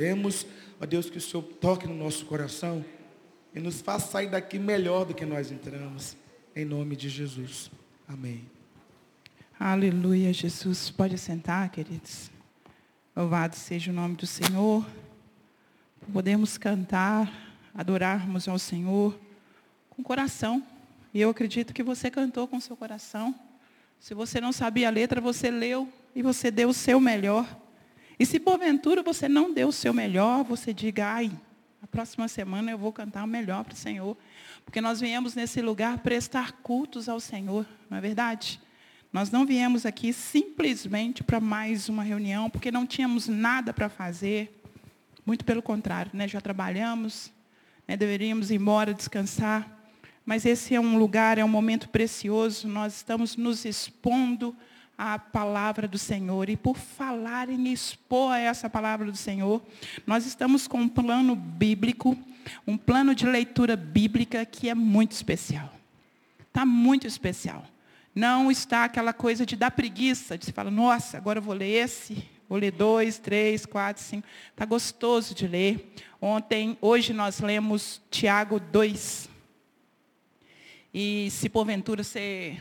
queremos, ó Deus, que o Senhor toque no nosso coração e nos faça sair daqui melhor do que nós entramos. Em nome de Jesus. Amém. Aleluia, Jesus. Pode sentar, queridos. Louvado seja o nome do Senhor. Podemos cantar, adorarmos ao Senhor com coração. E eu acredito que você cantou com seu coração. Se você não sabia a letra, você leu e você deu o seu melhor. E se porventura você não deu o seu melhor, você diga, ai, a próxima semana eu vou cantar o melhor para o Senhor. Porque nós viemos nesse lugar prestar cultos ao Senhor, não é verdade? Nós não viemos aqui simplesmente para mais uma reunião, porque não tínhamos nada para fazer. Muito pelo contrário, né? já trabalhamos, né? deveríamos ir embora descansar. Mas esse é um lugar, é um momento precioso. Nós estamos nos expondo à palavra do Senhor. E por falar em expor essa palavra do Senhor, nós estamos com um plano bíblico, um plano de leitura bíblica que é muito especial. Está muito especial. Não está aquela coisa de dar preguiça, de se falar, nossa, agora eu vou ler esse, vou ler dois, três, quatro, cinco. Está gostoso de ler. Ontem, hoje nós lemos Tiago 2. E se porventura você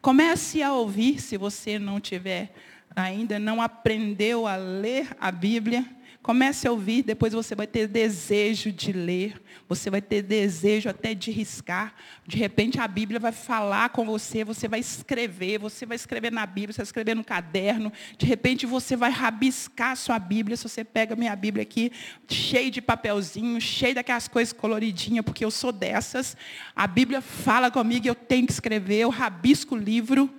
comece a ouvir, se você não tiver ainda não aprendeu a ler a Bíblia, Comece a ouvir, depois você vai ter desejo de ler, você vai ter desejo até de riscar. De repente a Bíblia vai falar com você, você vai escrever, você vai escrever na Bíblia, você vai escrever no caderno. De repente você vai rabiscar a sua Bíblia. Se você pega minha Bíblia aqui, cheio de papelzinho, cheio daquelas coisas coloridinhas, porque eu sou dessas. A Bíblia fala comigo, eu tenho que escrever, eu rabisco o livro.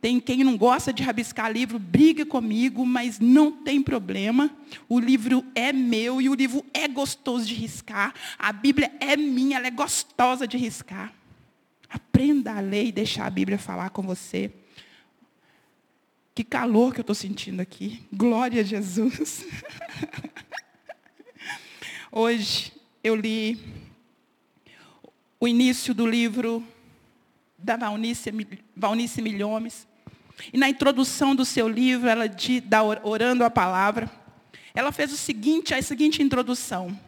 Tem quem não gosta de rabiscar livro, briga comigo, mas não tem problema. O livro é meu e o livro é gostoso de riscar. A Bíblia é minha, ela é gostosa de riscar. Aprenda a ler e deixar a Bíblia falar com você. Que calor que eu estou sentindo aqui. Glória a Jesus. Hoje eu li o início do livro da Valnice, Valnice Milhomes. E na introdução do seu livro, ela dá orando a palavra, ela fez o seguinte, a seguinte introdução.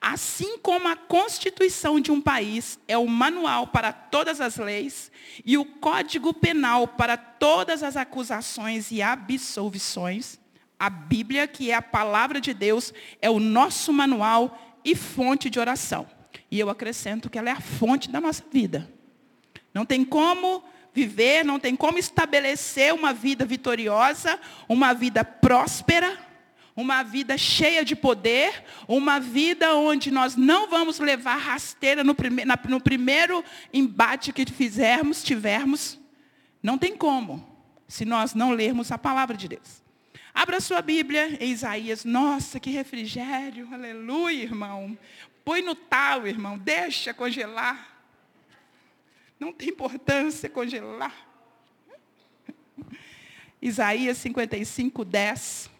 Assim como a Constituição de um país é o manual para todas as leis e o Código Penal para todas as acusações e absolvições, a Bíblia, que é a palavra de Deus, é o nosso manual e fonte de oração. E eu acrescento que ela é a fonte da nossa vida. Não tem como viver, não tem como estabelecer uma vida vitoriosa, uma vida próspera, uma vida cheia de poder, uma vida onde nós não vamos levar rasteira no, prime no primeiro embate que fizermos, tivermos. Não tem como, se nós não lermos a palavra de Deus. Abra sua Bíblia em Isaías. Nossa, que refrigério. Aleluia, irmão. Põe no tal, irmão. Deixa congelar. Não tem importância congelar. Isaías 55, 10.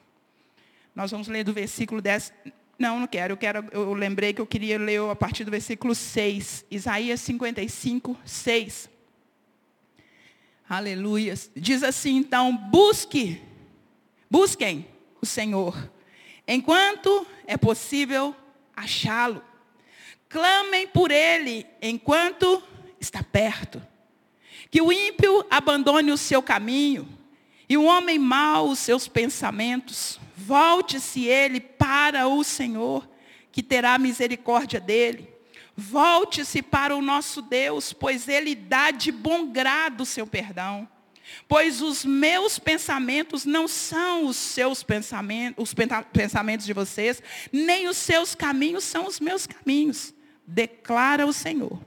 Nós vamos ler do versículo 10. Não, não quero. Eu, quero, eu lembrei que eu queria ler a partir do versículo 6. Isaías 55, 6. Aleluia. Diz assim, então, busque, busquem o Senhor, enquanto é possível achá-lo. Clamem por Ele, enquanto está perto. Que o ímpio abandone o seu caminho e o homem mau os seus pensamentos. Volte-se ele para o Senhor, que terá misericórdia dele. Volte-se para o nosso Deus, pois ele dá de bom grado o seu perdão. Pois os meus pensamentos não são os seus pensamentos, os pensamentos de vocês, nem os seus caminhos são os meus caminhos, declara o Senhor.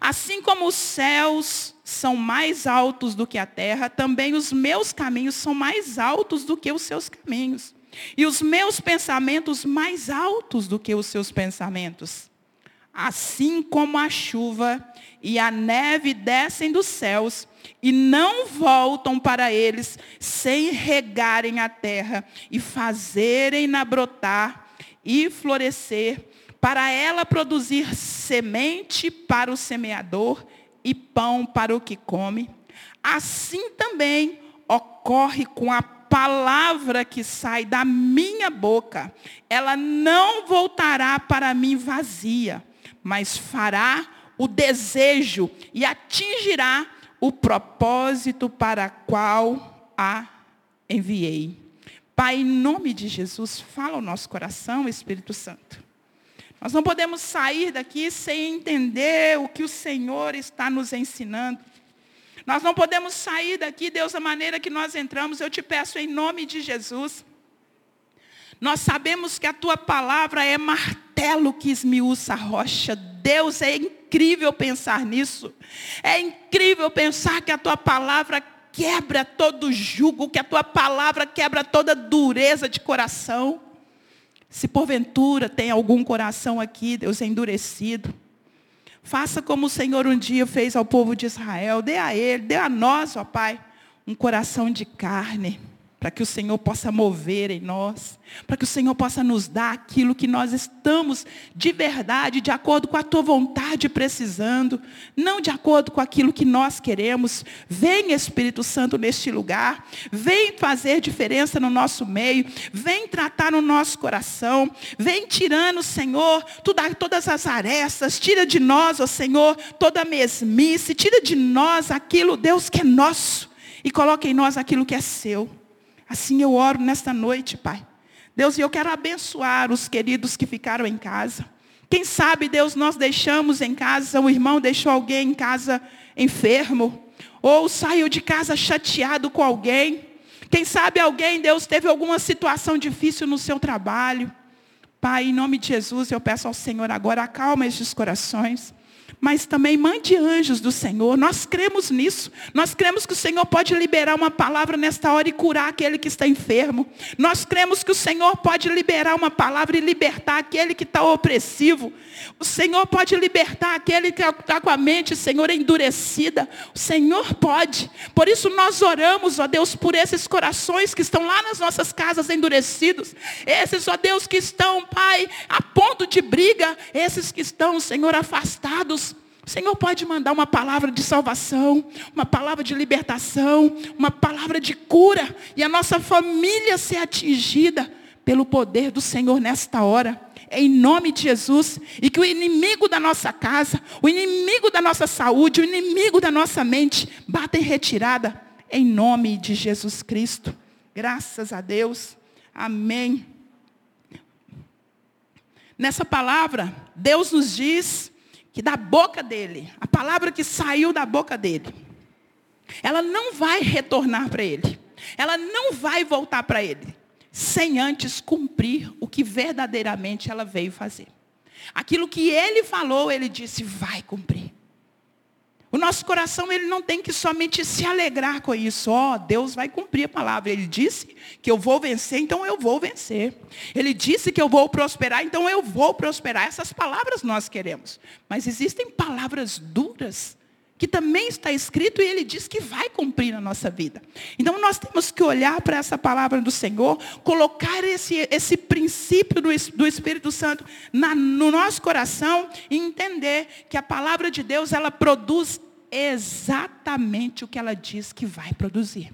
Assim como os céus são mais altos do que a terra, também os meus caminhos são mais altos do que os seus caminhos. E os meus pensamentos mais altos do que os seus pensamentos. Assim como a chuva e a neve descem dos céus e não voltam para eles sem regarem a terra e fazerem-na brotar e florescer para ela produzir semente para o semeador e pão para o que come, assim também ocorre com a palavra que sai da minha boca, ela não voltará para mim vazia, mas fará o desejo e atingirá o propósito para qual a enviei. Pai, em nome de Jesus, fala o nosso coração, Espírito Santo. Nós não podemos sair daqui sem entender o que o Senhor está nos ensinando. Nós não podemos sair daqui, Deus, da maneira que nós entramos. Eu te peço em nome de Jesus. Nós sabemos que a tua palavra é martelo que esmiuça a rocha. Deus, é incrível pensar nisso. É incrível pensar que a tua palavra quebra todo jugo, que a tua palavra quebra toda dureza de coração. Se porventura tem algum coração aqui, Deus, endurecido, Faça como o Senhor um dia fez ao povo de Israel. Dê a ele, dê a nós, ó Pai, um coração de carne para que o Senhor possa mover em nós, para que o Senhor possa nos dar aquilo que nós estamos de verdade, de acordo com a tua vontade precisando, não de acordo com aquilo que nós queremos. Vem Espírito Santo neste lugar, vem fazer diferença no nosso meio, vem tratar no nosso coração, vem tirando, Senhor, todas as arestas, tira de nós, ó Senhor, toda a mesmice, tira de nós aquilo, Deus, que é nosso, e coloque em nós aquilo que é seu. Assim eu oro nesta noite, Pai. Deus, eu quero abençoar os queridos que ficaram em casa. Quem sabe, Deus, nós deixamos em casa, o irmão deixou alguém em casa enfermo, ou saiu de casa chateado com alguém. Quem sabe alguém, Deus, teve alguma situação difícil no seu trabalho. Pai, em nome de Jesus, eu peço ao Senhor agora, acalma estes corações mas também mande anjos do Senhor. Nós cremos nisso. Nós cremos que o Senhor pode liberar uma palavra nesta hora e curar aquele que está enfermo. Nós cremos que o Senhor pode liberar uma palavra e libertar aquele que está opressivo. O Senhor pode libertar aquele que está com a mente, Senhor, endurecida. O Senhor pode. Por isso nós oramos, ó Deus, por esses corações que estão lá nas nossas casas endurecidos. Esses, ó Deus, que estão, Pai, a ponto de briga. Esses que estão, Senhor, afastados. O Senhor pode mandar uma palavra de salvação, uma palavra de libertação, uma palavra de cura, e a nossa família ser atingida pelo poder do Senhor nesta hora. Em nome de Jesus. E que o inimigo da nossa casa, o inimigo da nossa saúde, o inimigo da nossa mente, bata em retirada. Em nome de Jesus Cristo. Graças a Deus. Amém. Nessa palavra, Deus nos diz que da boca dele, a palavra que saiu da boca dele, ela não vai retornar para ele. Ela não vai voltar para ele sem antes cumprir o que verdadeiramente ela veio fazer. Aquilo que ele falou, ele disse, vai cumprir. O nosso coração ele não tem que somente se alegrar com isso. Ó, oh, Deus vai cumprir a palavra. Ele disse que eu vou vencer, então eu vou vencer. Ele disse que eu vou prosperar, então eu vou prosperar. Essas palavras nós queremos. Mas existem palavras duras que também está escrito e ele diz que vai cumprir na nossa vida. Então nós temos que olhar para essa palavra do Senhor, colocar esse, esse princípio do, do Espírito Santo na, no nosso coração e entender que a palavra de Deus ela produz exatamente o que ela diz que vai produzir.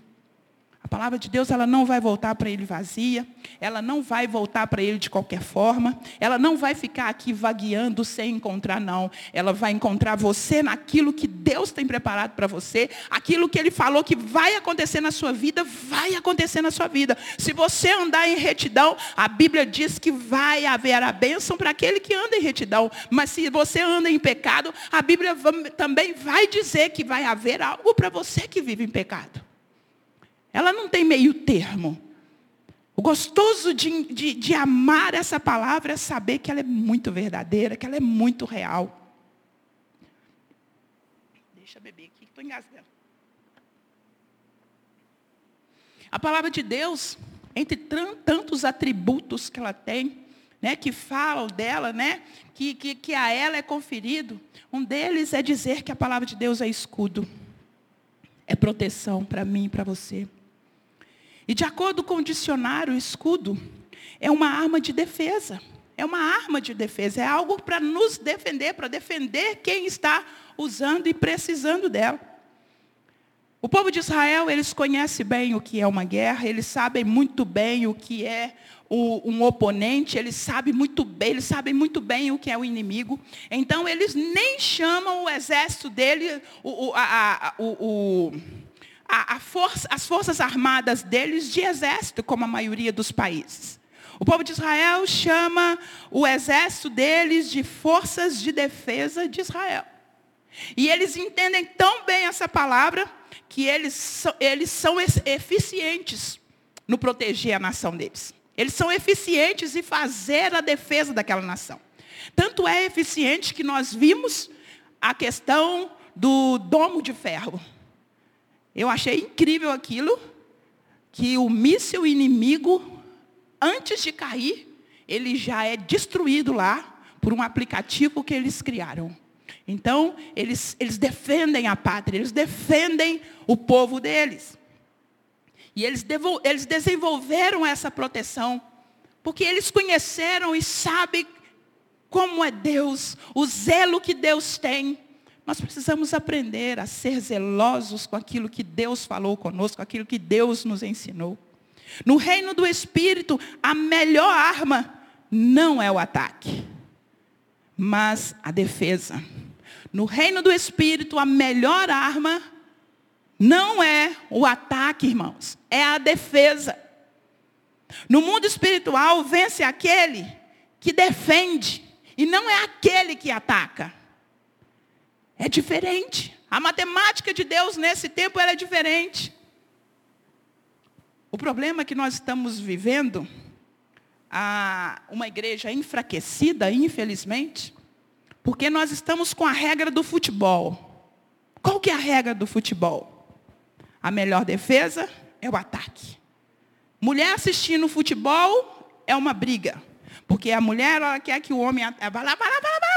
Palavra de Deus, ela não vai voltar para ele vazia, ela não vai voltar para ele de qualquer forma, ela não vai ficar aqui vagueando sem encontrar, não. Ela vai encontrar você naquilo que Deus tem preparado para você, aquilo que ele falou que vai acontecer na sua vida, vai acontecer na sua vida. Se você andar em retidão, a Bíblia diz que vai haver a bênção para aquele que anda em retidão. Mas se você anda em pecado, a Bíblia também vai dizer que vai haver algo para você que vive em pecado. Ela não tem meio termo. O gostoso de, de, de, amar essa palavra é saber que ela é muito verdadeira, que ela é muito real. Deixa eu beber aqui, estou engasgando. A palavra de Deus, entre tantos atributos que ela tem, né, que falam dela, né, que, que, que a ela é conferido, um deles é dizer que a palavra de Deus é escudo, é proteção para mim e para você. E de acordo com o dicionário, o escudo é uma arma de defesa. É uma arma de defesa, é algo para nos defender, para defender quem está usando e precisando dela. O povo de Israel, eles conhecem bem o que é uma guerra, eles sabem muito bem o que é um oponente, eles sabem muito bem, eles sabem muito bem o que é o inimigo. Então eles nem chamam o exército dele, o, a, a, o, a, força, as forças armadas deles de exército, como a maioria dos países. O povo de Israel chama o exército deles de forças de defesa de Israel. E eles entendem tão bem essa palavra que eles, eles são eficientes no proteger a nação deles. Eles são eficientes em fazer a defesa daquela nação. Tanto é eficiente que nós vimos a questão do domo de ferro. Eu achei incrível aquilo, que o míssil inimigo, antes de cair, ele já é destruído lá por um aplicativo que eles criaram. Então, eles, eles defendem a pátria, eles defendem o povo deles. E eles, eles desenvolveram essa proteção, porque eles conheceram e sabem como é Deus, o zelo que Deus tem. Nós precisamos aprender a ser zelosos com aquilo que Deus falou conosco, com aquilo que Deus nos ensinou. No reino do Espírito, a melhor arma não é o ataque, mas a defesa. No reino do Espírito, a melhor arma não é o ataque, irmãos, é a defesa. No mundo espiritual, vence aquele que defende, e não é aquele que ataca. É diferente. A matemática de Deus nesse tempo era diferente. O problema que nós estamos vivendo, uma igreja enfraquecida, infelizmente, porque nós estamos com a regra do futebol. Qual que é a regra do futebol? A melhor defesa é o ataque. Mulher assistindo futebol é uma briga. Porque a mulher ela quer que o homem vai lá, vai lá, vai lá, vai lá.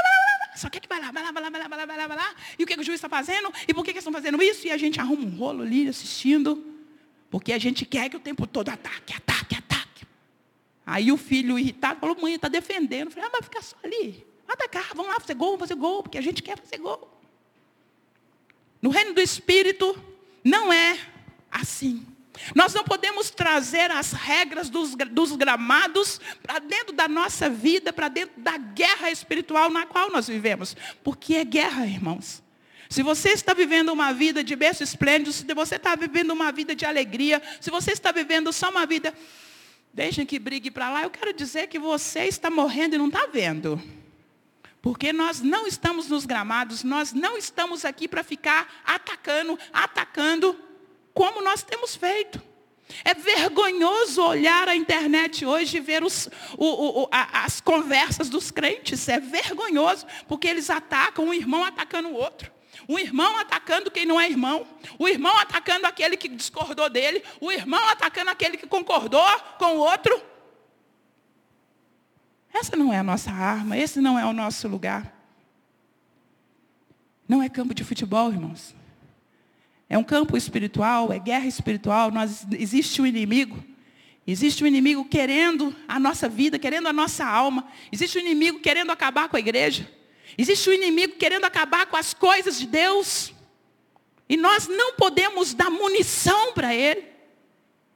Só quer que vai lá, vai lá, vai lá, vai lá, vai lá, vai lá, vai lá. E o que, que o juiz está fazendo? E por que, que estão fazendo isso? E a gente arruma um rolo ali assistindo. Porque a gente quer que o tempo todo ataque, ataque, ataque. Aí o filho irritado falou, mãe, está defendendo. Eu falei, ah, mas fica só ali. Atacar, vamos lá fazer gol, fazer gol, porque a gente quer fazer gol. No reino do Espírito, não é assim. Nós não podemos trazer as regras dos, dos gramados para dentro da nossa vida, para dentro da guerra espiritual na qual nós vivemos. Porque é guerra, irmãos. Se você está vivendo uma vida de berço esplêndido, se você está vivendo uma vida de alegria, se você está vivendo só uma vida, deixem que brigue para lá, eu quero dizer que você está morrendo e não está vendo. Porque nós não estamos nos gramados, nós não estamos aqui para ficar atacando, atacando, como nós temos feito. É vergonhoso olhar a internet hoje e ver os, o, o, a, as conversas dos crentes. É vergonhoso, porque eles atacam um irmão atacando o outro. Um irmão atacando quem não é irmão. O irmão atacando aquele que discordou dele. O irmão atacando aquele que concordou com o outro. Essa não é a nossa arma, esse não é o nosso lugar. Não é campo de futebol, irmãos. É um campo espiritual, é guerra espiritual. Nós, existe um inimigo. Existe um inimigo querendo a nossa vida, querendo a nossa alma. Existe um inimigo querendo acabar com a igreja. Existe um inimigo querendo acabar com as coisas de Deus. E nós não podemos dar munição para ele.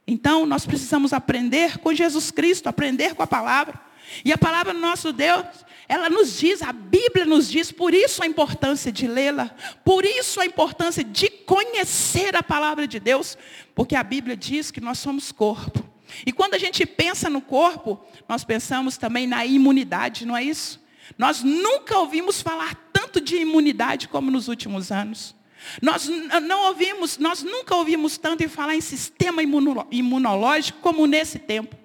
Então, nós precisamos aprender com Jesus Cristo, aprender com a palavra. E a palavra do nosso Deus, ela nos diz, a Bíblia nos diz, por isso a importância de lê-la, por isso a importância de conhecer a palavra de Deus, porque a Bíblia diz que nós somos corpo. E quando a gente pensa no corpo, nós pensamos também na imunidade, não é isso? Nós nunca ouvimos falar tanto de imunidade como nos últimos anos. Nós não ouvimos, nós nunca ouvimos tanto em falar em sistema imunológico como nesse tempo.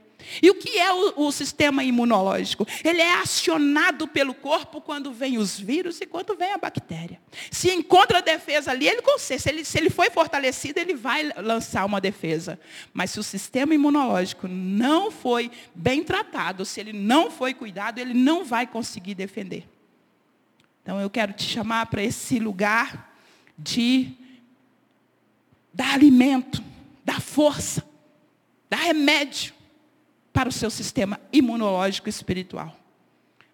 E o que é o, o, sistema imunológico? Ele é acionado pelo corpo quando vem os vírus e quando vem a bactéria. Se encontra a defesa ali, ele consegue. Se ele, se ele foi fortalecido, ele vai lançar uma defesa. Mas se o sistema imunológico não foi bem tratado, se ele não foi cuidado, ele não vai conseguir defender. Então eu quero te chamar para esse lugar de dar alimento, dar força, dar remédio para o seu sistema imunológico espiritual.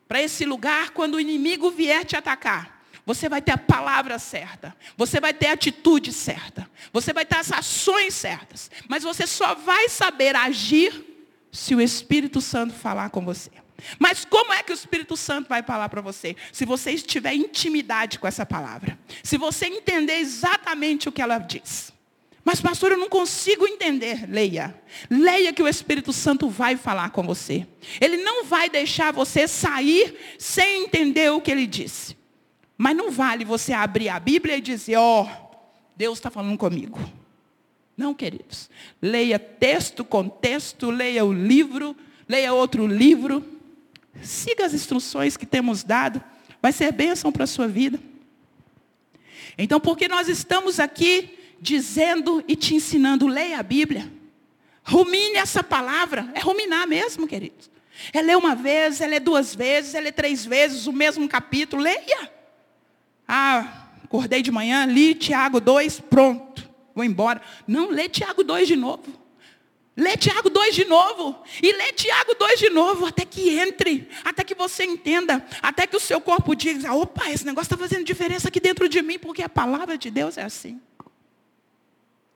Para esse lugar, quando o inimigo vier te atacar, Você vai ter a palavra certa. Você vai ter a atitude certa. Você vai ter as ações certas. Mas você só vai saber agir se o Espírito Santo falar com você. Mas como é que o Espírito Santo vai falar para você? Se você estiver intimidade com essa palavra. Se você entender exatamente o que ela diz. Mas, pastor, eu não consigo entender. Leia. Leia que o Espírito Santo vai falar com você. Ele não vai deixar você sair sem entender o que ele disse. Mas não vale você abrir a Bíblia e dizer, ó, oh, Deus está falando comigo. Não, queridos. Leia texto com texto, leia o livro, leia outro livro. Siga as instruções que temos dado. Vai ser bênção para a sua vida. Então, porque nós estamos aqui dizendo e te ensinando, leia a Bíblia. Rumine essa palavra. É ruminar mesmo, queridos. É ler uma vez, é ler duas vezes, é ler três vezes o mesmo capítulo. Leia. Ah, acordei de manhã, li Tiago 2, pronto, vou embora. Não, lê Tiago 2 de novo. Lê Tiago 2 de novo. E lê Tiago 2 de novo, até que entre, até que você entenda, até que o seu corpo diga, opa, esse negócio está fazendo diferença aqui dentro de mim, porque a palavra de Deus é assim.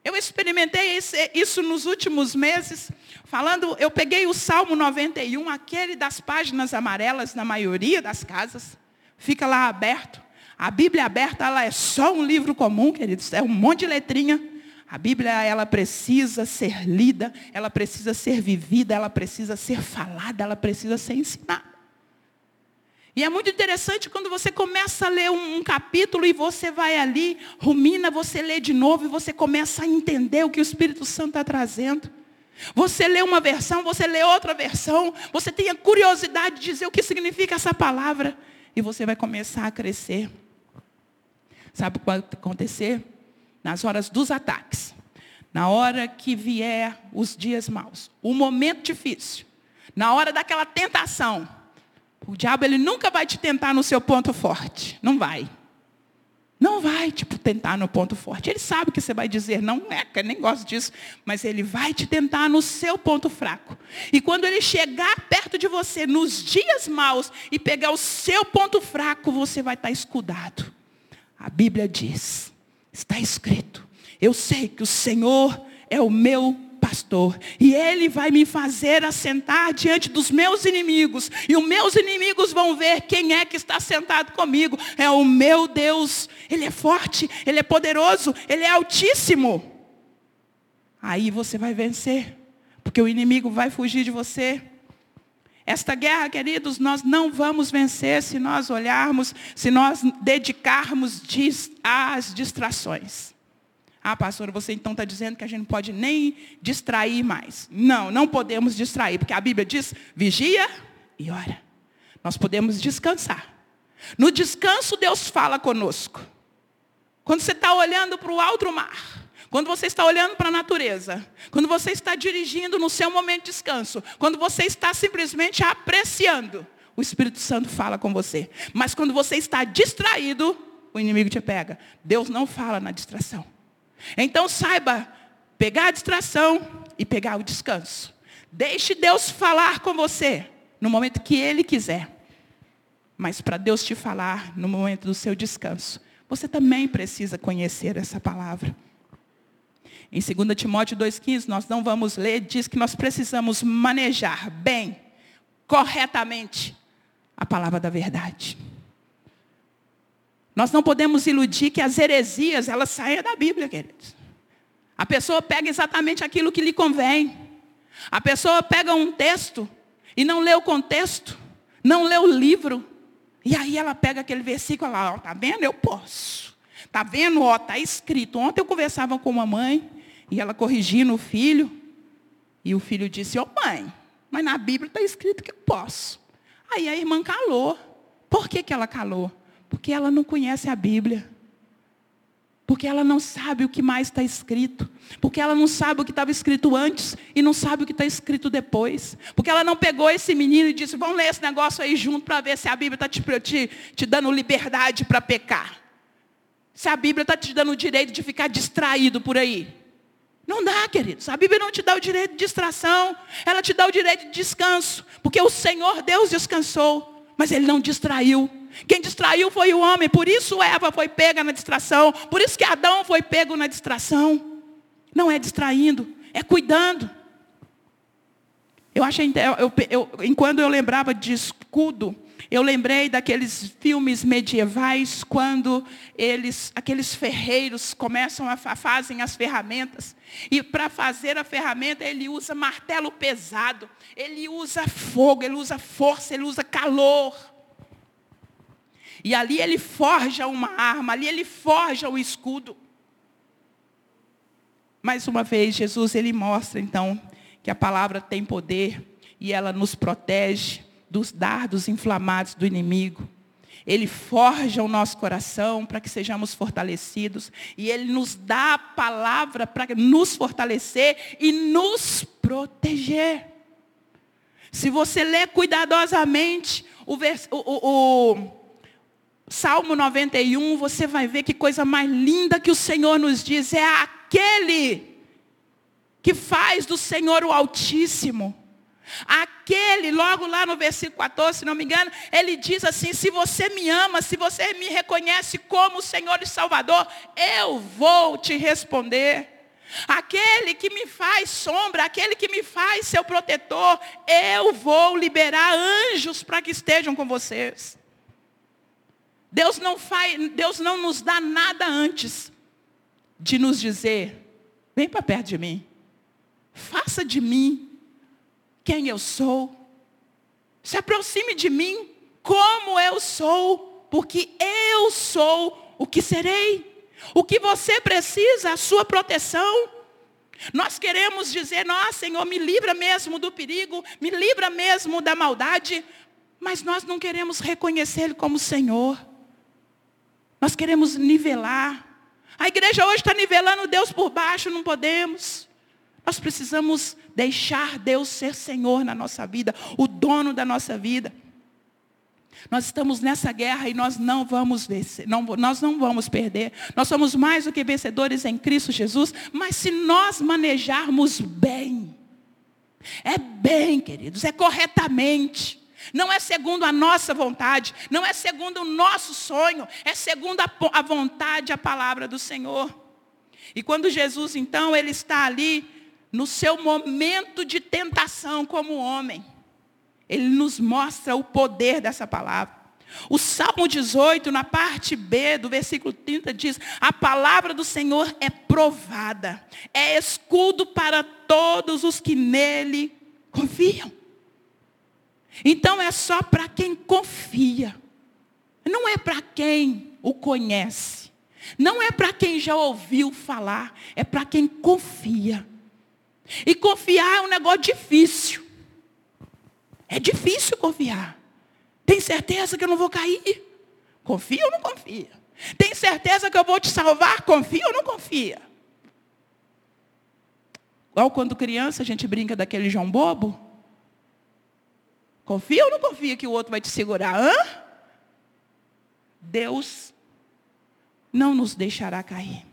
Eu experimentei isso nos últimos meses, falando, eu peguei o Salmo 91, aquele das páginas amarelas na maioria das casas, fica lá aberto. A Bíblia aberta, ela é só um livro comum, queridos, é um monte de letrinha. A Bíblia, ela precisa ser lida, ela precisa ser vivida, ela precisa ser falada, ela precisa ser ensinada. E é muito interessante quando você começa a ler um, um, capítulo e você vai ali, rumina, você lê de novo e você começa a entender o que o Espírito Santo está trazendo. Você lê uma versão, você lê outra versão, você tem a curiosidade de dizer o que significa essa palavra. E você vai começar a crescer. Sabe o que vai acontecer? Nas horas dos ataques. Na hora que vier os dias maus. O momento difícil. Na hora daquela tentação. O diabo ele nunca vai te tentar no seu ponto forte. Não vai. Não vai, tipo, tentar no ponto forte. Ele sabe que você vai dizer, não é, nem gosto disso, mas ele vai te tentar no seu ponto fraco. E quando ele chegar perto de você nos dias maus e pegar o seu ponto fraco, você vai estar escudado. A Bíblia diz, está escrito, eu sei que o Senhor é o meu pastor, e Ele vai me fazer assentar diante dos meus inimigos, e os meus inimigos vão ver quem é que está sentado comigo, é o meu Deus, Ele é forte, Ele é poderoso, Ele é altíssimo. Aí você vai vencer, porque o inimigo vai fugir de você. Esta guerra, queridos, nós não vamos vencer se nós olharmos, se nós dedicarmos às distrações. Ah, pastor, você então está dizendo que a gente não pode nem distrair mais. Não, não podemos distrair, porque a Bíblia diz, vigia e ora. Nós podemos descansar. No descanso, Deus fala conosco. Quando você está olhando para o alto mar, quando você está olhando para a natureza, quando você está dirigindo no seu momento de descanso, quando você está simplesmente apreciando, o Espírito Santo fala com você. Mas quando você está distraído, o inimigo te pega. Deus não fala na distração. Então saiba pegar a distração e pegar o descanso. Deixe Deus falar com você no momento que Ele quiser. Mas para Deus te falar no momento do seu descanso, você também precisa conhecer essa palavra. Em 2 Timóteo 2,15, nós não vamos ler, diz que nós precisamos manejar bem, corretamente, a palavra da verdade. Nós não podemos iludir que as heresias, elas saem da Bíblia, queridos. A pessoa pega exatamente aquilo que lhe convém. A pessoa pega um texto e não lê o contexto, não lê o livro. E aí ela pega aquele versículo lá, ó, tá vendo? Eu posso. Tá vendo? Ó, tá escrito. Ontem eu conversava com uma mãe e ela corrigindo o filho. E o filho disse, ô oh, mãe, mas na Bíblia está escrito que eu posso. Aí a irmã calou. Por que, que ela calou? Porque ela não conhece a Bíblia. Porque ela não sabe o que mais está escrito. Porque ela não sabe o que estava escrito antes e não sabe o que está escrito depois. Porque ela não pegou esse menino e disse, vamos ler esse negócio aí junto para ver se a Bíblia está te, te, te dando liberdade para pecar. Se a Bíblia está te dando o direito de ficar distraído por aí. Não dá, queridos. A Bíblia não te dá o direito de distração. Ela te dá o direito de descanso. Porque o Senhor Deus descansou. Mas Ele não distraiu. Quem distraiu foi o homem, por isso Eva foi pega na distração, por isso que Adão foi pego na distração. Não é distraindo, é cuidando. Eu achei, eu, eu, enquanto eu lembrava de escudo, eu lembrei daqueles filmes medievais quando eles, aqueles ferreiros começam a fazem as ferramentas e para fazer a ferramenta ele usa martelo pesado, ele usa fogo, ele usa força, ele usa calor. E ali ele forja uma arma, ali ele forja um escudo. Mais uma vez Jesus ele mostra então que a palavra tem poder e ela nos protege dos dardos inflamados do inimigo. Ele forja o nosso coração para que sejamos fortalecidos. E Ele nos dá a palavra para nos fortalecer e nos proteger. Se você ler cuidadosamente o, vers, o, o, o Salmo 91, você vai ver que coisa mais linda que o Senhor nos diz. É aquele que faz do Senhor o Altíssimo Aquele, logo lá no versículo 14, se não me engano, ele diz assim: se você me ama, se você me reconhece como Senhor e Salvador, eu vou te responder. Aquele que me faz sombra, aquele que me faz seu protetor, eu vou liberar anjos para que estejam com vocês. Deus não, faz, Deus não nos dá nada antes de nos dizer: vem para perto de mim, faça de mim quem eu sou. Se aproxime de mim como eu sou, porque eu sou o que serei. O que você precisa, a sua proteção. Nós queremos dizer, nossa Senhor, me livra mesmo do perigo, me livra mesmo da maldade, mas nós não queremos reconhecer Ele como Senhor. Nós queremos nivelar. A igreja hoje está nivelando Deus por baixo, não podemos. Nós precisamos deixar Deus ser Senhor na nossa vida, o dono da nossa vida. Nós estamos nessa guerra e nós não vamos vencer, não, nós não vamos perder. Nós somos mais do que vencedores em Cristo Jesus, mas se nós manejarmos bem, é bem, queridos, é corretamente. Não é segundo a nossa vontade, não é segundo o nondo sonho, é segundo a, a vontade, a palavra do Senhor. E quando Jesus, então, ele está ali no seu momento de tentação como homem. Ele nos mostra o poder dessa palavra. O Salmo 18, na parte B do versículo 30, diz: A palavra do Senhor é provada, é escudo para todos os que nele confiam. Então é só para quem confia, não é para quem o conhece, não é para quem já ouviu falar, é para quem confia. E confiar é um negócio difícil. É difícil confiar. Tem certeza que eu não vou cair? Confia ou não confia? Tem certeza que eu vou te salvar? Confia ou não confia? Igual quando criança a gente brinca daquele João Bobo. Confia ou não confia que o outro vai te segurar? Hã? Deus não nos deixará cair.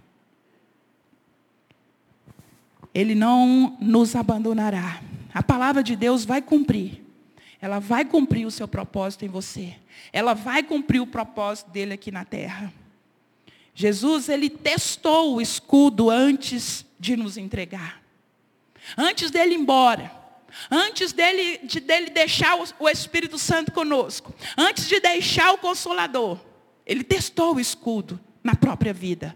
Ele não nos abandonará. A palavra de Deus vai cumprir. Ela vai cumprir o seu propósito em você. Ela vai cumprir o propósito dele aqui na terra. Jesus, ele testou o escudo antes de nos entregar. Antes dele ir embora. Antes dele, de, dele deixar o, o Espírito Santo conosco. Antes de deixar o Consolador. Ele testou o escudo na própria vida.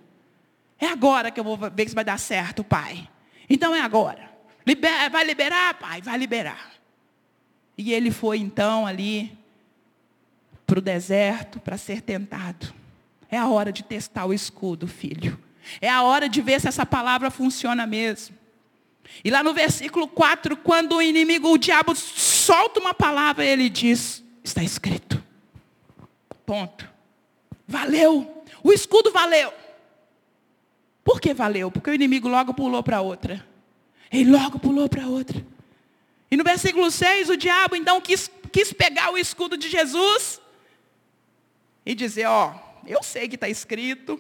É agora que eu vou ver se vai dar certo, Pai. Então é agora. Libera, vai liberar, pai? Vai liberar. E ele foi então ali para o deserto para ser tentado. É a hora de testar o escudo, filho. É a hora de ver se essa palavra funciona mesmo. E lá no versículo 4, quando o inimigo, o diabo, solta uma palavra, ele diz: Está escrito. Ponto. Valeu. O escudo valeu. Por que valeu? Porque o inimigo logo pulou para outra. Ele logo pulou para outra. E no versículo 6, o diabo então quis, quis pegar o escudo de Jesus e dizer, ó, eu sei que está escrito.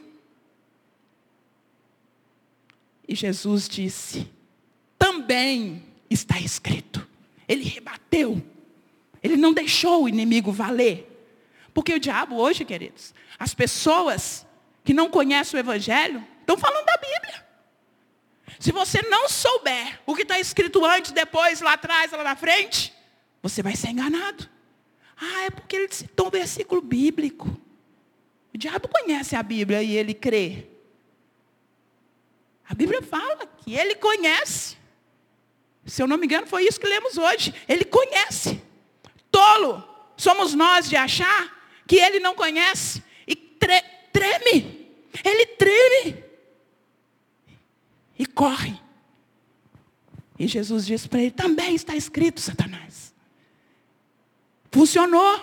E Jesus disse, também está escrito. Ele rebateu. Ele não deixou o inimigo valer. Porque o diabo hoje, queridos, as pessoas que não conhecem o Evangelho, estão falando da Bíblia. Se você não souber o que está escrito antes, depois, lá atrás, lá na frente, você vai ser enganado. Ah, é porque ele citou um versículo bíblico. O diabo conhece a Bíblia e ele crê. A Bíblia fala que ele conhece. Se eu não me engano, foi isso que lemos hoje. Ele conhece. Tolo somos nós de achar que ele não conhece e tre treme. Ele treme e corre. E Jesus diz para ele: também está escrito, Satanás. Funcionou,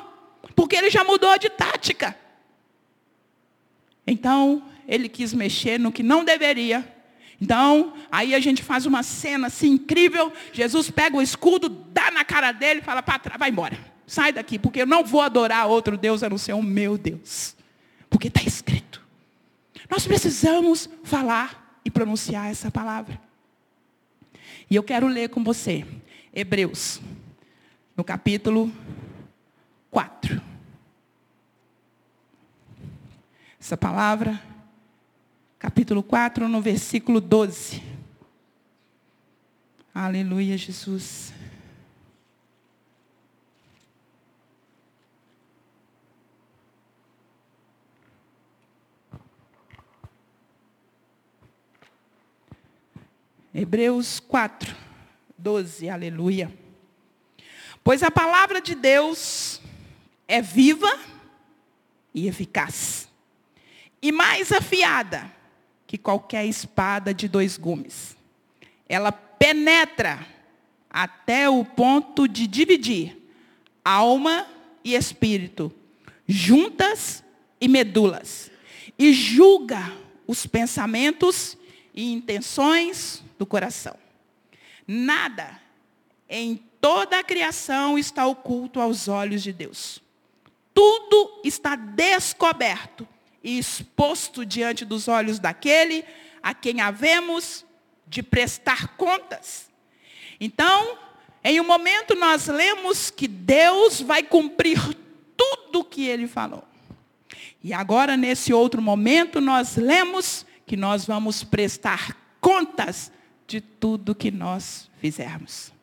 porque ele já mudou de tática. Então, ele quis mexer no que não deveria. Então, aí a gente faz uma cena assim incrível. Jesus pega o escudo, dá na cara dele e fala para trás, vai embora. Sai daqui, porque eu não vou adorar outro Deus a não ser o meu Deus. Porque está escrito. Nós precisamos falar e pronunciar essa palavra. E eu quero ler com você, Hebreus, no capítulo 4. Essa palavra, capítulo 4, no versículo 12. Aleluia, Jesus. Hebreus 4, 12, aleluia. Pois a palavra de Deus é viva e eficaz, e mais afiada que qualquer espada de dois gumes. Ela penetra até o ponto de dividir alma e espírito, juntas e medulas, e julga os pensamentos e intenções do coração. Nada em toda a criação está oculto aos olhos de Deus. Tudo está descoberto e exposto diante dos olhos daquele a quem havemos de prestar contas. Então, em um momento nós lemos que Deus vai cumprir tudo o que ele falou. E agora, nesse outro momento, nós lemos que nós vamos prestar contas de tudo que nós fizermos.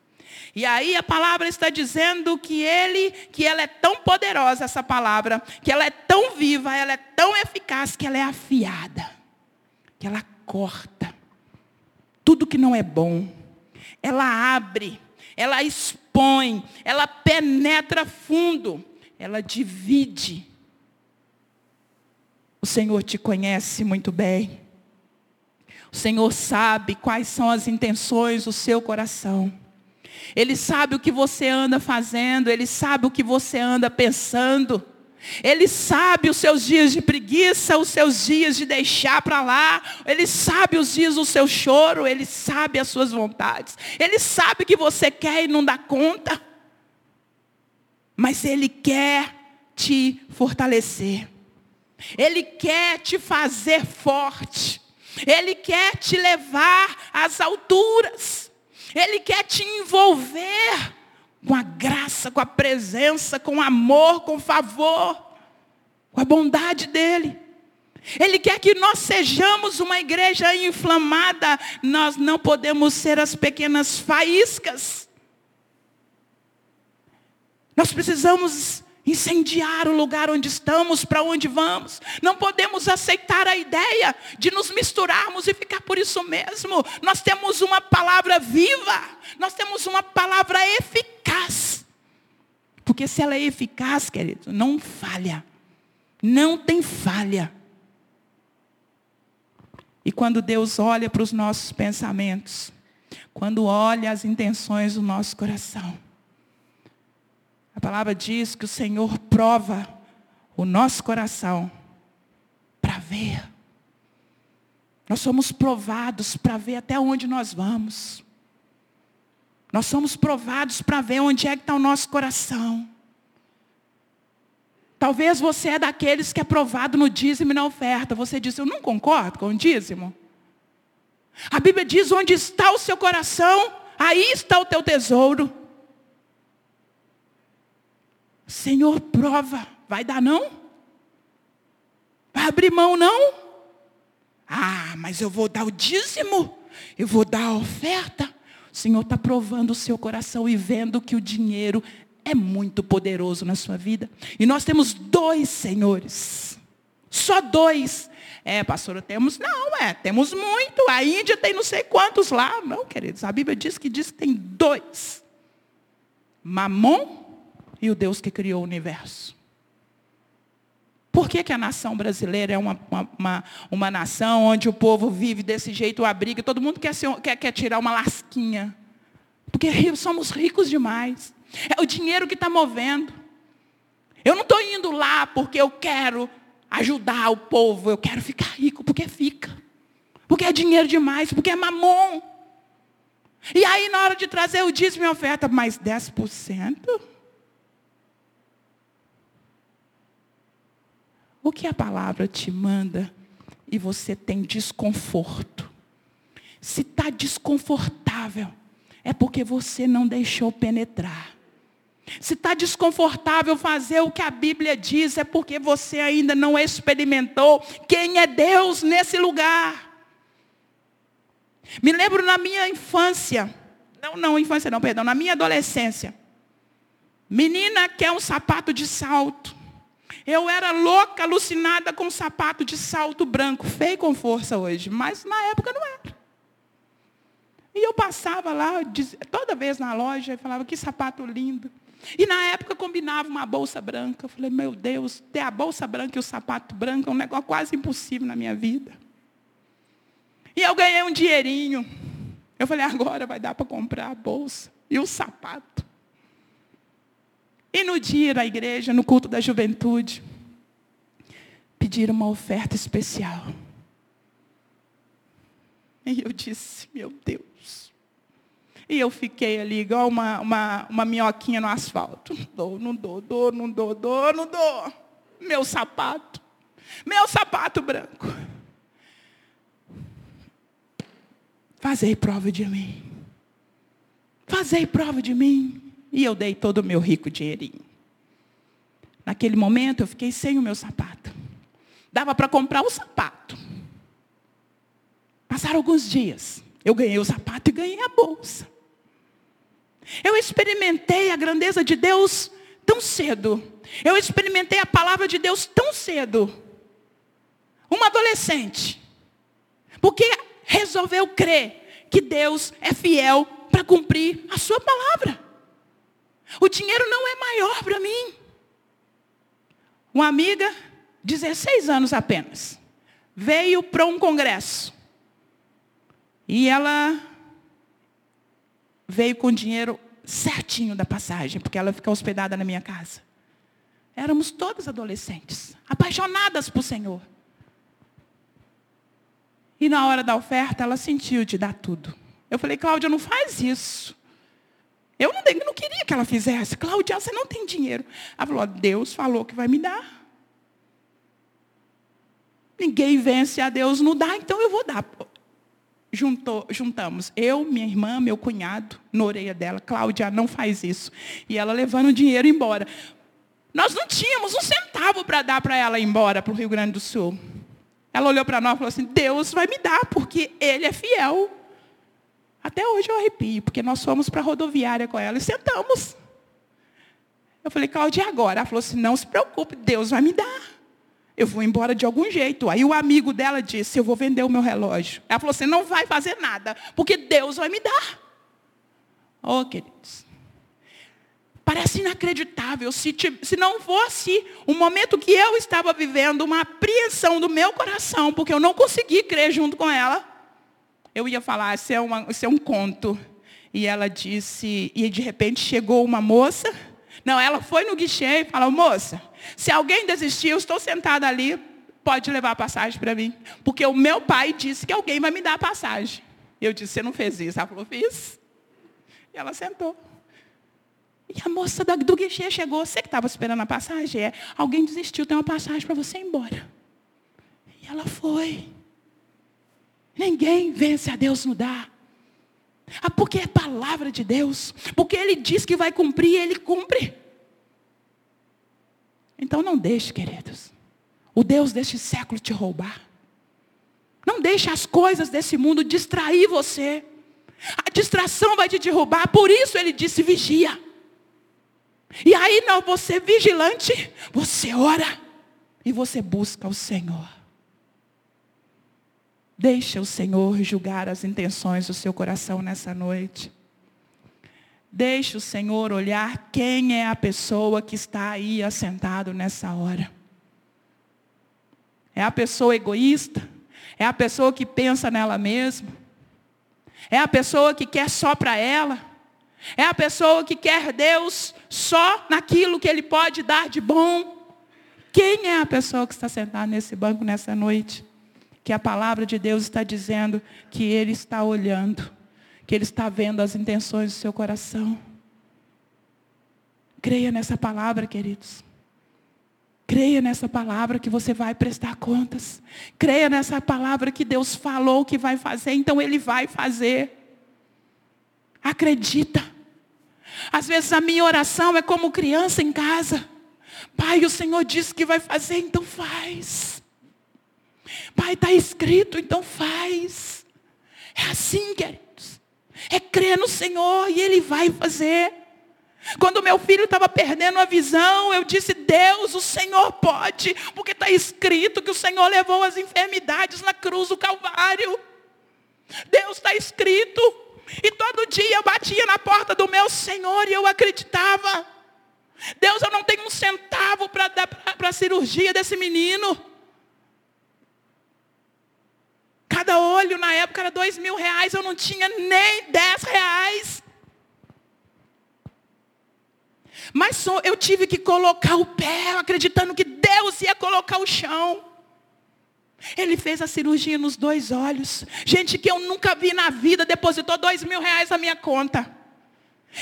E aí a palavra está dizendo que ele, que ela é tão poderosa essa palavra, que ela é tão viva, ela é tão eficaz que ela é afiada. Que ela corta tudo que não é bom. Ela abre, ela expõe, ela penetra fundo, ela divide. O Senhor te conhece muito bem. O Senhor sabe quais são as intenções do seu coração. Ele sabe o que você anda fazendo, ele sabe o que você anda pensando. Ele sabe os seus dias de preguiça, os seus dias de deixar para lá. Ele sabe os dias do seu choro, ele sabe as suas vontades. Ele sabe que você quer e não dá conta. Mas ele quer te fortalecer. Ele quer te fazer forte. Ele quer te levar às alturas. Ele quer te envolver com a graça, com a presença, com amor, com favor, com a bondade dele. Ele quer que nós sejamos uma igreja inflamada. Nós não podemos ser as pequenas faíscas. Nós precisamos incendiar o lugar onde estamos, para onde vamos. Não podemos aceitar a ideia de nos misturarmos e ficar por isso mesmo. Nós temos uma palavra viva, nós temos uma palavra eficaz. Porque se ela é eficaz, querido, não falha. Não tem falha. E quando Deus olha para os nossos pensamentos, quando olha as intenções do nosso coração, a palavra diz que o Senhor prova o nosso coração para ver. Nós somos provados para ver até onde nós vamos. Nós somos provados para ver onde é que está o nosso coração. Talvez você é daqueles que é provado no dízimo e na oferta. Você diz, eu não concordo com o dízimo. A Bíblia diz, onde está o seu coração, aí está o teu tesouro. Senhor, prova. Vai dar não? Vai abrir mão não? Ah, mas eu vou dar o dízimo. Eu vou dar a oferta. O Senhor está provando o seu coração e vendo que o dinheiro é muito poderoso na sua vida. E nós temos dois senhores. Só dois. É, pastora, temos. Não, é, temos muito. A Índia tem não sei quantos lá. Não, queridos. A Bíblia diz que diz que tem dois. Mamon e o Deus que criou o universo. Por que, que a nação brasileira é uma, uma, uma, uma, nação onde o povo vive desse jeito, abriga, todo mundo quer, ser, quer, quer tirar uma lasquinha? Porque somos ricos demais. É o dinheiro que está movendo. Eu não estou indo lá porque eu quero ajudar o povo, eu quero ficar rico, porque fica. Porque é dinheiro demais, porque é mamon. E aí, na hora de trazer o dízimo e oferta, mais 10%? O que a palavra te manda e você tem desconforto? Se está desconfortável, é porque você não deixou penetrar. Se está desconfortável fazer o que a Bíblia diz, é porque você ainda não experimentou quem é Deus nesse lugar. Me lembro na minha infância, não, não, infância não, perdão, na minha adolescência. Menina quer um sapato de salto. Eu era louca, alucinada com um sapato de salto branco, feio com força hoje, mas na época não era. E eu passava lá, toda vez na loja, e falava, que sapato lindo. E na época combinava uma bolsa branca. Eu falei, meu Deus, ter a bolsa branca e o sapato branco é um negócio quase impossível na minha vida. E eu ganhei um dinheirinho. Eu falei, agora vai dar para comprar a bolsa e o sapato. E no dia da igreja, no culto da juventude, pediram uma oferta especial. E eu disse, meu Deus. E eu fiquei ali igual uma, uma, uma minhoquinha no asfalto. Dou, não dou, dou, não dou, dou, não dou. Meu sapato. Meu sapato branco. Fazei prova de mim. Fazei prova de mim. E eu dei todo o meu rico dinheirinho. Naquele momento eu fiquei sem o meu sapato. Dava para comprar o sapato. Passaram alguns dias. Eu ganhei o sapato e ganhei a bolsa. Eu experimentei a grandeza de Deus tão cedo. Eu experimentei a palavra de Deus tão cedo. Uma adolescente. Porque resolveu crer que Deus é fiel para cumprir a sua palavra. O dinheiro não é maior para mim. Uma amiga, 16 anos apenas, veio para um congresso. E ela veio com o dinheiro certinho da passagem, porque ela fica hospedada na minha casa. Éramos todas adolescentes, apaixonadas por Senhor. E na hora da oferta, ela sentiu de dar tudo. Eu falei, Cláudia, não faz isso. Eu não, não queria que ela fizesse. Cláudia, você não tem dinheiro. Ela falou, Deus falou que vai me dar. Ninguém vence a Deus não dá, então eu vou dar. Juntou, juntamos eu, minha irmã, meu cunhado, na orelha dela. Cláudia, não faz isso. E ela levando o dinheiro embora. Nós não tínhamos um centavo para dar para ela ir embora para o Rio Grande do Sul. Ela olhou para nós e falou assim: Deus vai me dar, porque Ele é fiel. Até hoje eu arrepio, porque nós fomos para a rodoviária com ela e sentamos. Eu falei, Cláudia, e agora? Ela falou assim, não se preocupe, Deus vai me dar. Eu vou embora de algum jeito. Aí o amigo dela disse, eu vou vender o meu relógio. Ela falou assim, não vai fazer nada, porque Deus vai me dar. Oh, queridos. Parece inacreditável. Se, se não fosse o momento que eu estava vivendo, uma apreensão do meu coração, porque eu não consegui crer junto com ela, eu ia falar, isso é, uma, isso é um conto. E ela disse, e de repente chegou uma moça. Não, ela foi no guichê e falou, moça, se alguém desistir, eu estou sentada ali, pode levar a passagem para mim. Porque o meu pai disse que alguém vai me dar a passagem. Eu disse, você não fez isso? Ela falou, fiz. E ela sentou. E a moça do guichê chegou, você que estava esperando a passagem? É, alguém desistiu, tem uma passagem para você ir embora. E ela foi. Ninguém vence a Deus no dar. Ah, porque é palavra de Deus. Porque Ele diz que vai cumprir, Ele cumpre. Então não deixe, queridos, o Deus deste século te roubar. Não deixe as coisas desse mundo distrair você. A distração vai te derrubar, por isso ele disse: vigia. E aí, não, você vigilante, você ora e você busca o Senhor. Deixa o Senhor julgar as intenções do seu coração nessa noite. Deixa o Senhor olhar quem é a pessoa que está aí assentado nessa hora. É a pessoa egoísta? É a pessoa que pensa nela mesma? É a pessoa que quer só para ela? É a pessoa que quer Deus só naquilo que Ele pode dar de bom? Quem é a pessoa que está sentada nesse banco nessa noite? Que a palavra de Deus está dizendo que Ele está olhando, que Ele está vendo as intenções do seu coração. Creia nessa palavra, queridos. Creia nessa palavra que você vai prestar contas. Creia nessa palavra que Deus falou que vai fazer, então Ele vai fazer. Acredita. Às vezes a minha oração é como criança em casa. Pai, o Senhor disse que vai fazer, então faz. Pai, está escrito, então faz. É assim, queridos. É crer no Senhor e Ele vai fazer. Quando meu filho estava perdendo a visão, eu disse, Deus, o Senhor pode, porque está escrito que o Senhor levou as enfermidades na cruz do Calvário. Deus está escrito. E todo dia eu batia na porta do meu Senhor e eu acreditava. Deus, eu não tenho um centavo para dar para a cirurgia desse menino. Cada olho na época era dois mil reais, eu não tinha nem dez reais. Mas só eu tive que colocar o pé, acreditando que Deus ia colocar o chão. Ele fez a cirurgia nos dois olhos. Gente que eu nunca vi na vida depositou dois mil reais na minha conta.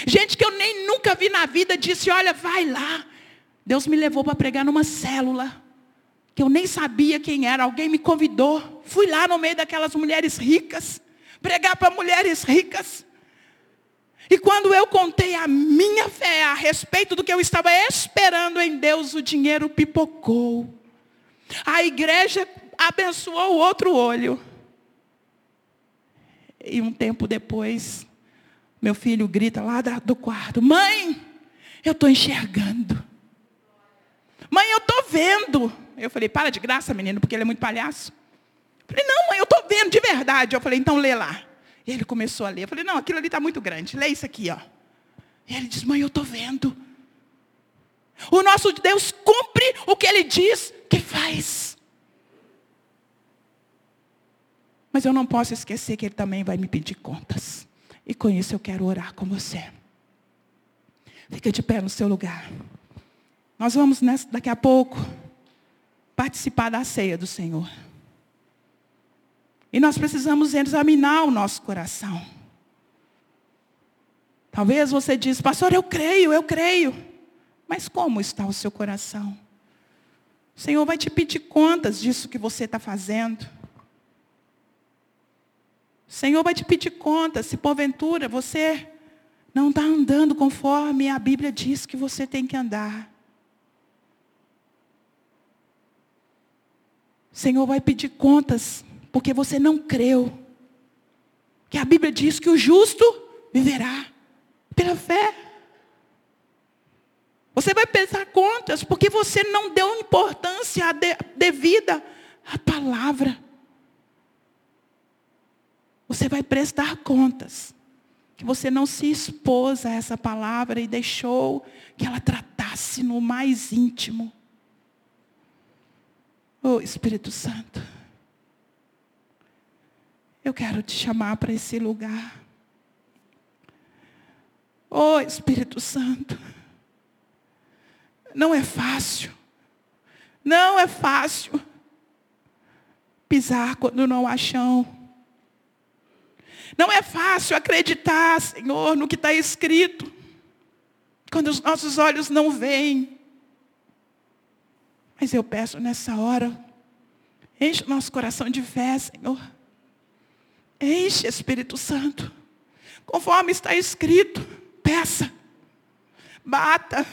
Gente que eu nem nunca vi na vida disse, olha, vai lá. Deus me levou para pregar numa célula. Que eu nem sabia quem era. Alguém me convidou. Fui lá no meio daquelas mulheres ricas. Pregar para mulheres ricas. E quando eu contei a minha fé a respeito do que eu estava esperando em Deus, o dinheiro pipocou. A igreja abençoou o outro olho. E um tempo depois, meu filho grita lá do quarto: Mãe, eu estou enxergando. Mãe, eu estou vendo. Eu falei: Para de graça, menino, porque ele é muito palhaço. Eu falei: Não, mãe, eu estou vendo de verdade. Eu falei: Então lê lá. E ele começou a ler. Eu falei, não, aquilo ali está muito grande. Lê isso aqui, ó. E ele diz, mãe, eu estou vendo. O nosso Deus cumpre o que ele diz que faz. Mas eu não posso esquecer que ele também vai me pedir contas. E com isso eu quero orar com você. Fica de pé no seu lugar. Nós vamos nessa, daqui a pouco participar da ceia do Senhor. E nós precisamos examinar o nosso coração. Talvez você diz, pastor, eu creio, eu creio. Mas como está o seu coração? O Senhor vai te pedir contas disso que você está fazendo. O Senhor vai te pedir contas se porventura você não está andando conforme a Bíblia diz que você tem que andar. Senhor vai pedir contas porque você não creu. Que a Bíblia diz que o justo viverá pela fé. Você vai pensar contas porque você não deu importância devida à palavra. Você vai prestar contas que você não se expôs a essa palavra e deixou que ela tratasse no mais íntimo. Oh Espírito Santo. Eu quero te chamar para esse lugar. Oh Espírito Santo. Não é fácil. Não é fácil pisar quando não há chão. Não é fácil acreditar, Senhor, no que está escrito. Quando os nossos olhos não veem. Mas eu peço nessa hora, enche o nosso coração de fé, Senhor. Enche, Espírito Santo. Conforme está escrito, peça, bata,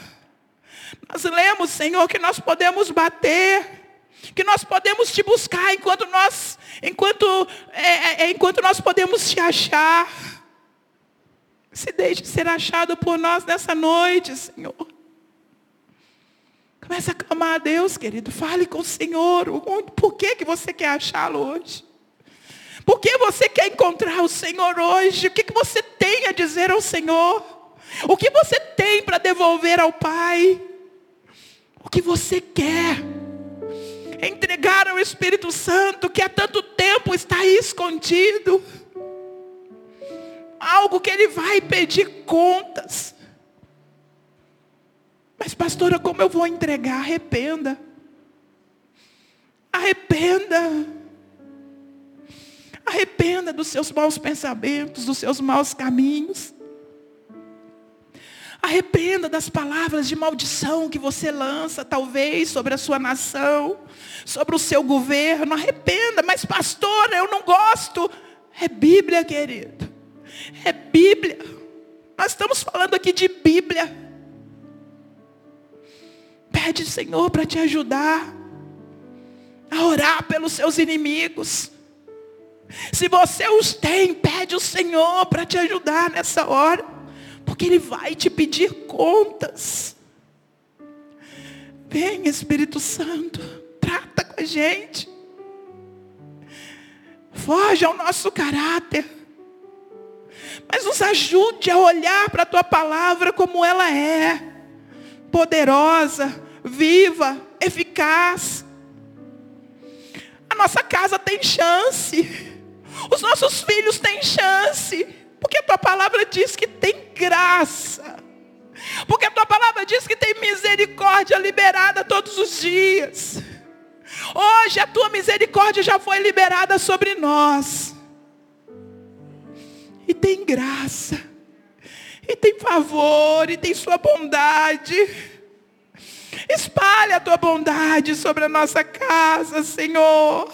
Nós lemos, Senhor, que nós podemos bater, que nós podemos te buscar enquanto nós, enquanto, é, é, é enquanto nós podemos te achar. Se deixe ser achado por nós nessa noite, Senhor. Comece a clamar a Deus, querido. Fale com o Senhor. Por que, que você quer achá-lo hoje? Por que você quer encontrar o Senhor hoje? O que, que você tem a dizer ao Senhor? O que você tem para devolver ao Pai? O que você quer? Entregar ao Espírito Santo que há tanto tempo está aí escondido. Algo que Ele vai pedir contas. Mas, pastora, como eu vou entregar? Arrependa. Arrependa. Arrependa dos seus maus pensamentos, dos seus maus caminhos. Arrependa das palavras de maldição que você lança, talvez, sobre a sua nação, sobre o seu governo. Arrependa, mas pastor, eu não gosto. É Bíblia, querido. É Bíblia. Nós estamos falando aqui de Bíblia. Pede, Senhor, para te ajudar a orar pelos seus inimigos. Se você os tem, pede o Senhor para te ajudar nessa hora. Porque Ele vai te pedir contas. Vem, Espírito Santo, trata com a gente. Foge ao nosso caráter. Mas nos ajude a olhar para a tua palavra como ela é. Poderosa, viva, eficaz. A nossa casa tem chance. Os nossos filhos têm chance. Porque a tua palavra diz que tem graça. Porque a tua palavra diz que tem misericórdia liberada todos os dias. Hoje a tua misericórdia já foi liberada sobre nós. E tem graça. E tem favor. E tem sua bondade. Espalha a tua bondade sobre a nossa casa, Senhor.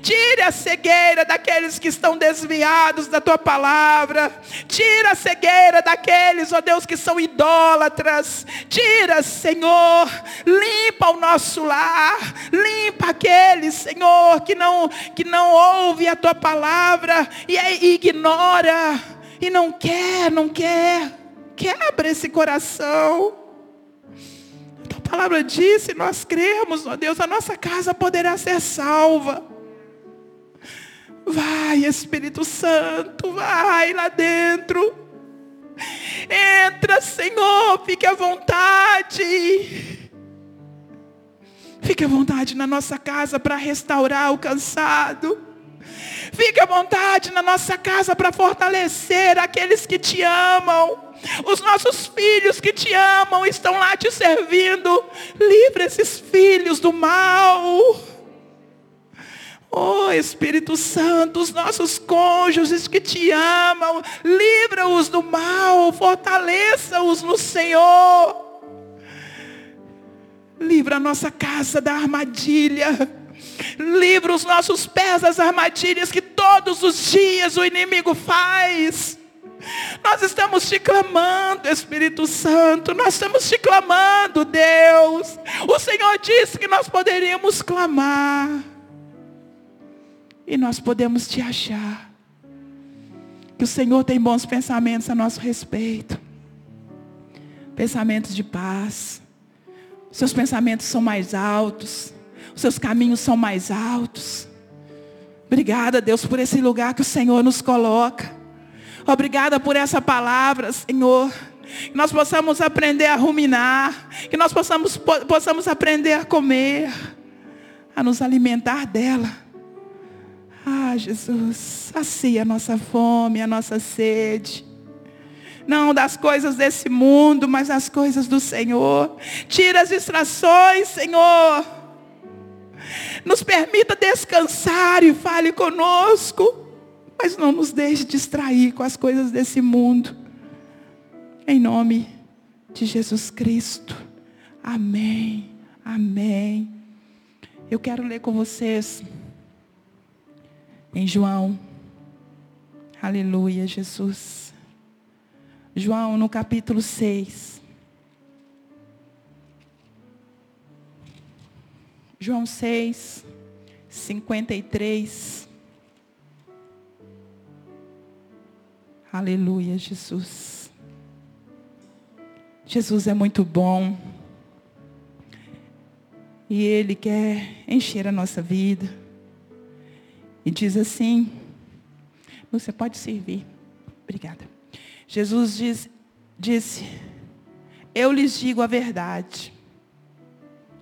Tire a cegueira daqueles que estão desviados da tua palavra. Tira a cegueira daqueles, ó Deus, que são idólatras. Tira, Senhor. Limpa o nosso lar. Limpa aqueles, Senhor, que não, que não ouve a tua palavra e ignora. E não quer, não quer. Quebra esse coração. A palavra disse, nós cremos, ó Deus, a nossa casa poderá ser salva. Vai, Espírito Santo, vai lá dentro. Entra, Senhor, fique à vontade. Fique à vontade na nossa casa para restaurar o cansado. Fique à vontade na nossa casa para fortalecer aqueles que te amam. Os nossos filhos que te amam estão lá te servindo. Livre esses filhos do mal. Oh Espírito Santo, os nossos cônjuges que te amam, livra-os do mal, fortaleça-os no Senhor. Livra a nossa casa da armadilha. Livra os nossos pés das armadilhas que todos os dias o inimigo faz. Nós estamos te clamando, Espírito Santo. Nós estamos te clamando, Deus. O Senhor disse que nós poderíamos clamar e nós podemos te achar. Que o Senhor tem bons pensamentos a nosso respeito. Pensamentos de paz. Seus pensamentos são mais altos. Os seus caminhos são mais altos. Obrigada, Deus, por esse lugar que o Senhor nos coloca. Obrigada por essa palavra, Senhor. Que nós possamos aprender a ruminar. Que nós possamos, possamos aprender a comer. A nos alimentar dela ah, Jesus, sacia a nossa fome, a nossa sede. Não das coisas desse mundo, mas das coisas do Senhor. Tira as distrações, Senhor. Nos permita descansar e fale conosco. Mas não nos deixe distrair com as coisas desse mundo. Em nome de Jesus Cristo. Amém. Amém. Eu quero ler com vocês em João. Aleluia, Jesus. João, no capítulo 6. João 6, 53. Aleluia, Jesus. Jesus é muito bom. E Ele quer encher a nossa vida. E diz assim: Você pode servir. Obrigada. Jesus diz, disse: Eu lhes digo a verdade.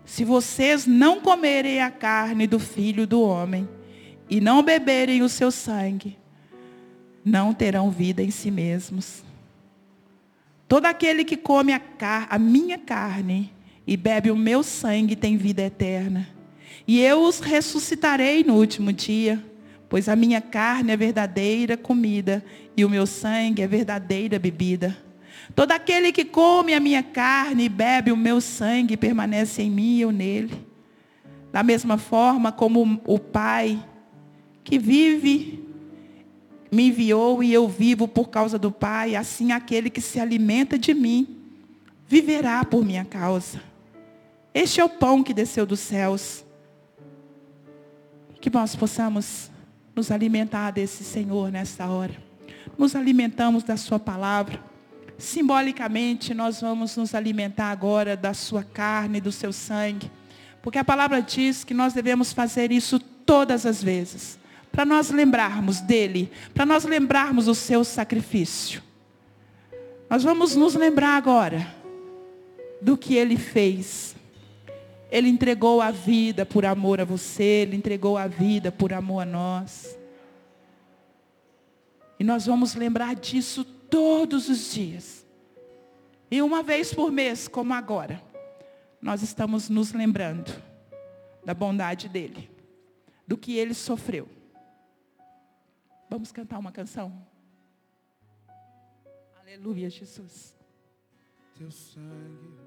Se vocês não comerem a carne do filho do homem e não beberem o seu sangue, não terão vida em si mesmos. Todo aquele que come a, a minha carne e bebe o meu sangue tem vida eterna. E eu os ressuscitarei no último dia, pois a minha carne é verdadeira comida e o meu sangue é verdadeira bebida. Todo aquele que come a minha carne e bebe o meu sangue permanece em mim e eu nele. Da mesma forma como o Pai que vive me enviou e eu vivo por causa do Pai, assim aquele que se alimenta de mim viverá por minha causa. Este é o pão que desceu dos céus. Que nós possamos nos alimentar desse Senhor nesta hora. Nos alimentamos da Sua palavra. Simbolicamente, nós vamos nos alimentar agora da Sua carne, do Seu sangue. Porque a palavra diz que nós devemos fazer isso todas as vezes para nós lembrarmos dele, para nós lembrarmos do seu sacrifício. Nós vamos nos lembrar agora do que ele fez. Ele entregou a vida por amor a você, ele entregou a vida por amor a nós. E nós vamos lembrar disso todos os dias. E uma vez por mês, como agora, nós estamos nos lembrando da bondade dele, do que ele sofreu. Vamos cantar uma canção? Aleluia, Jesus. Teu sangue